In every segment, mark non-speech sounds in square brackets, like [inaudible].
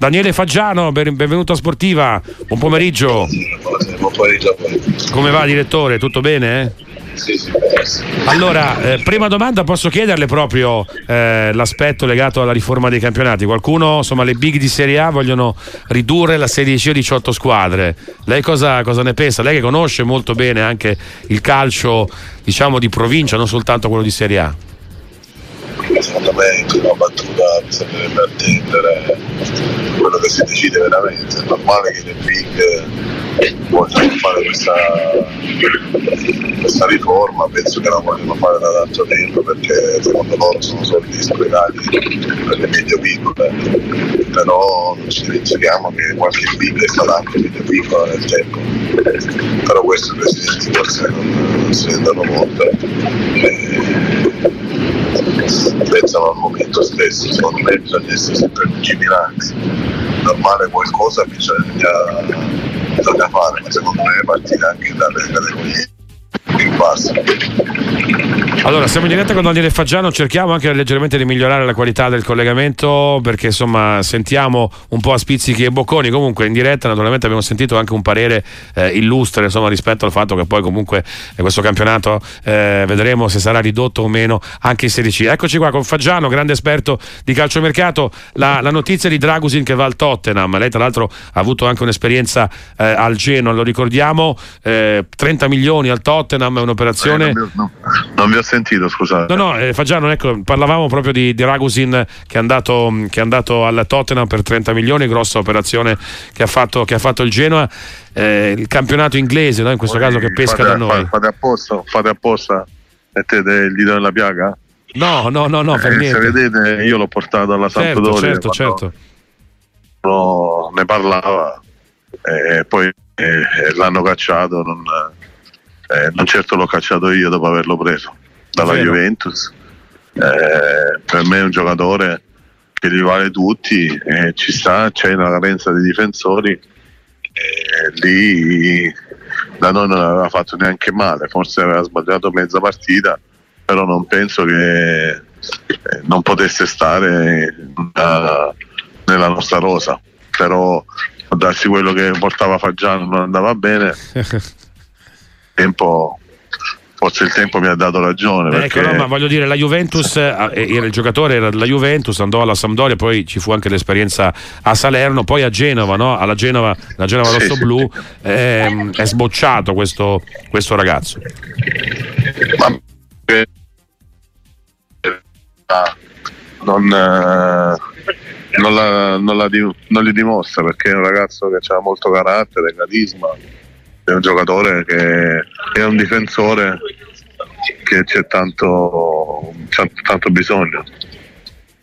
Daniele Faggiano, benvenuto a Sportiva, buon pomeriggio. Buon pomeriggio. Come va direttore, tutto bene? Eh? Sì, sì, allora, eh, prima domanda posso chiederle proprio eh, l'aspetto legato alla riforma dei campionati. Qualcuno, insomma, le big di Serie A vogliono ridurre la Serie C a 18 squadre. Lei cosa, cosa, ne pensa? Lei che conosce molto bene anche il calcio, diciamo, di provincia, non soltanto quello di Serie A secondo me in una battuta bisognerebbe attendere che si decide veramente. È normale che le big vogliono fare questa, questa riforma, penso che la vogliono fare da tanto tempo perché secondo loro sono soliti sprecati per le medio piccole, però non ci dimentichiamo che qualche big è stata anche medio piccola nel tempo, però questo i forse non, si rendono conto. E, pensano al momento stesso, secondo me bisogna essere sempre lungimiranti, normale qualcosa bisogna, bisogna fare, ma secondo me partire anche dalle categorie più basse. Allora, siamo in diretta con Daniele Faggiano, cerchiamo anche leggermente di migliorare la qualità del collegamento perché insomma sentiamo un po' a spizzichi e bocconi, comunque in diretta naturalmente abbiamo sentito anche un parere eh, illustre insomma, rispetto al fatto che poi comunque eh, questo campionato eh, vedremo se sarà ridotto o meno anche in Serie C. Eccoci qua con Faggiano, grande esperto di calciomercato, la, la notizia di Dragusin che va al Tottenham, lei tra l'altro ha avuto anche un'esperienza eh, al Genoa, lo ricordiamo, 30 eh, milioni al Tottenham è un'operazione... Eh, non, no, non vi ho sentito, scusate. No, no, eh, Fagiano, ecco, parlavamo proprio di, di Ragusin che è, andato, che è, andato, al Tottenham per 30 milioni, grossa operazione che ha fatto, che ha fatto il Genoa. Eh, il campionato inglese, no? in questo Voi caso che pesca fate, da noi. Fate apposta, fate apposta, mettete il dito nella piaga? No, no, no, no, eh, Se vedete, io l'ho portato alla certo, Sampdoria. Certo, certo. Ne parlava e poi eh, l'hanno cacciato, non, eh, non certo l'ho cacciato io dopo averlo preso dalla Juventus. Eh, per me è un giocatore che li vale tutti, eh, ci sta, c'è una carenza di difensori, eh, lì da noi non aveva fatto neanche male, forse aveva sbagliato mezza partita, però non penso che eh, non potesse stare uh, nella nostra rosa, però darsi quello che portava Fagiano non andava bene, [laughs] tempo forse il tempo mi ha dato ragione. Eh, perché... Ecco, no, ma voglio dire, la Juventus, eh, era il giocatore era della Juventus, andò alla Sampdoria, poi ci fu anche l'esperienza a Salerno, poi a Genova, no? alla Genova, la Genova Rosso sì. Eh, è sbocciato questo, questo ragazzo. Ma, eh, non, non, la, non, la, non li dimostra perché è un ragazzo che ha molto carattere, carisma è un giocatore che è un difensore che c'è tanto, c'è tanto bisogno.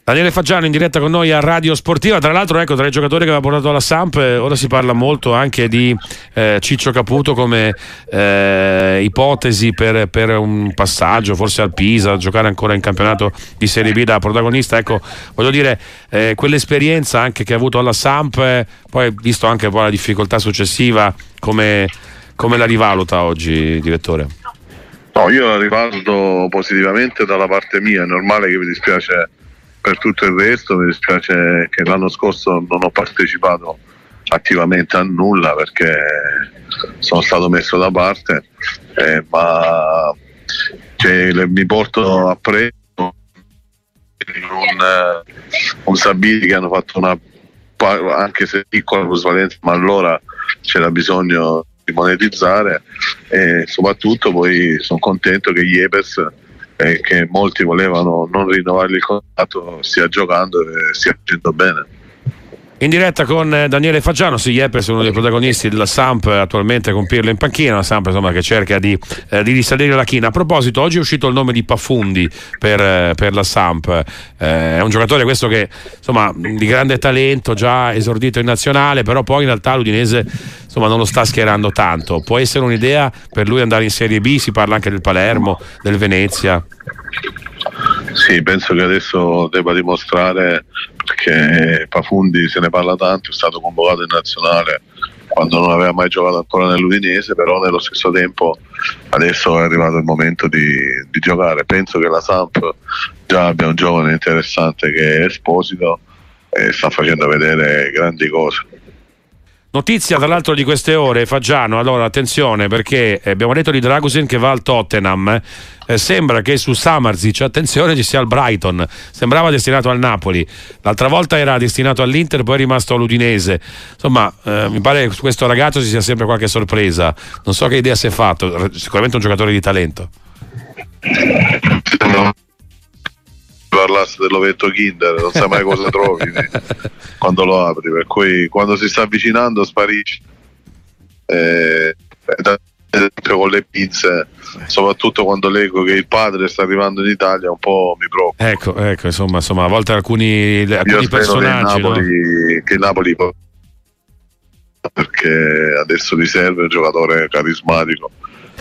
Daniele Faggiano in diretta con noi a Radio Sportiva, tra l'altro ecco tra i giocatori che aveva portato alla Samp eh, ora si parla molto anche di eh, Ciccio Caputo come eh, ipotesi per, per, un passaggio forse al Pisa, giocare ancora in campionato di Serie B da protagonista, ecco voglio dire eh, quell'esperienza anche che ha avuto alla Samp, eh, poi visto anche poi la difficoltà successiva come come la rivaluta oggi, direttore? No, io la rivaluto positivamente dalla parte mia, è normale che mi dispiace per tutto il resto, mi dispiace che l'anno scorso non ho partecipato attivamente a nulla perché sono stato messo da parte, eh, ma cioè, mi porto a prendere un, un Sabini che hanno fatto una anche se piccola plusvalenza, ma allora c'era bisogno di monetizzare e soprattutto poi sono contento che Iepes eh, che molti volevano non rinnovargli il contratto stia giocando e stia facendo bene. In diretta con eh, Daniele Faggiano, sì, Yepes è uno dei protagonisti della Samp attualmente con Pirlo in panchina, la Samp insomma, che cerca di, eh, di, risalire la china. A proposito, oggi è uscito il nome di Pafundi per, eh, per la Samp, eh, è un giocatore questo che insomma di grande talento, già esordito in nazionale, però poi in realtà l'Udinese insomma, non lo sta schierando tanto. Può essere un'idea per lui andare in Serie B, si parla anche del Palermo, del Venezia. Sì, penso che adesso debba dimostrare perché Pafundi se ne parla tanto, è stato convocato in nazionale quando non aveva mai giocato ancora nell'Udinese, però nello stesso tempo adesso è arrivato il momento di, di giocare. Penso che la Samp già abbia un giovane interessante che è Esposito, e sta facendo vedere grandi cose. Notizia tra l'altro di queste ore, Faggiano, allora attenzione perché abbiamo detto di Dragusin che va al Tottenham, eh, sembra che su Samarzic, attenzione, ci sia il Brighton, sembrava destinato al Napoli, l'altra volta era destinato all'Inter, poi è rimasto all'Udinese, insomma eh, mi pare che su questo ragazzo ci sia sempre qualche sorpresa, non so che idea si è fatto, sicuramente un giocatore di talento. No parlasse dell'ovetto Kinder, non sai mai cosa trovi [laughs] quando lo apri, per cui quando si sta avvicinando sparisce. Eh, con le pizze, soprattutto quando leggo che il padre sta arrivando in Italia, un po' mi preoccupa. Ecco, ecco, insomma, insomma a volte alcuni, alcuni personaggi. Che Napoli, no? che Napoli perché adesso gli serve un giocatore carismatico,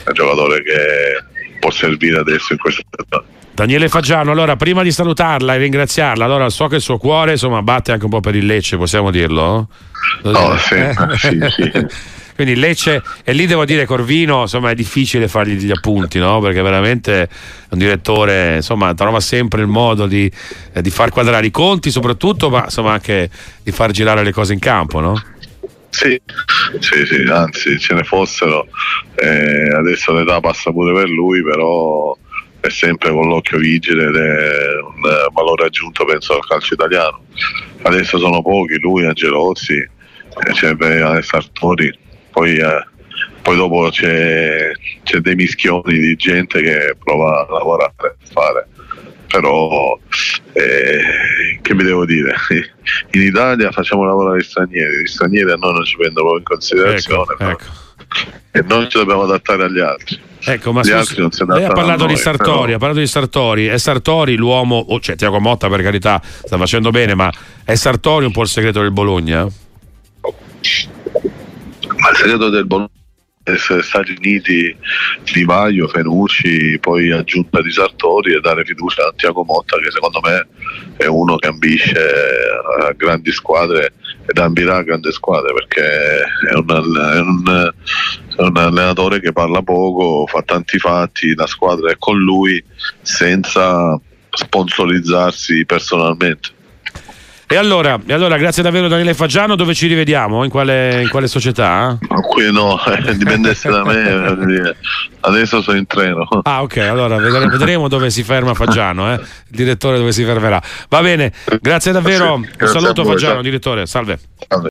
un giocatore che può servire adesso in questa situazione. Daniele Faggiano, allora prima di salutarla e ringraziarla, allora so che il suo cuore insomma batte anche un po' per il Lecce, possiamo dirlo? No, sì, eh? sì, sì. [laughs] Quindi Lecce, e lì devo dire Corvino, insomma è difficile fargli gli appunti, no? Perché veramente è un direttore, insomma, trova sempre il modo di, eh, di far quadrare i conti soprattutto, ma insomma anche di far girare le cose in campo, no? Sì, sì, sì, anzi ce ne fossero, eh, adesso l'età passa pure per lui, però è sempre con l'occhio vigile ed è un valore aggiunto penso al calcio italiano. Adesso sono pochi, lui, Angelozzi, eh, c'è Sartori, poi, eh, poi dopo c'è, c'è, dei mischioni di gente che prova a lavorare, a fare. Però eh, che mi devo dire? [laughs] In Italia facciamo lavorare gli stranieri, gli stranieri a noi non ci prendono in considerazione ecco, ecco. e noi ci dobbiamo adattare agli altri. Ecco, ma scusi, lei ha parlato di Sartori, però... ha parlato di Sartori, è Sartori l'uomo, oh, cioè Tiago Motta per carità sta facendo bene, ma è Sartori un po' il segreto del Bologna? Ma il segreto del Bologna è essere stati uniti Di Maio, Fenucci, poi aggiunta di Sartori e dare fiducia a Tiago Motta che secondo me è uno che ambisce a grandi squadre ed ambirà a grandi squadre perché è un, è un è un allenatore che parla poco, fa tanti fatti, la squadra è con lui senza sponsorizzarsi personalmente. E allora, e allora, grazie davvero Daniele Faggiano, dove ci rivediamo? In quale, in quale società? Qui no, [laughs] eh, dipendesse da me, adesso sono in treno. Ah ok, allora vedremo dove si ferma Faggiano, eh? il direttore dove si fermerà. Va bene, grazie davvero, grazie, un saluto voi, Faggiano, ciao. direttore, salve. salve.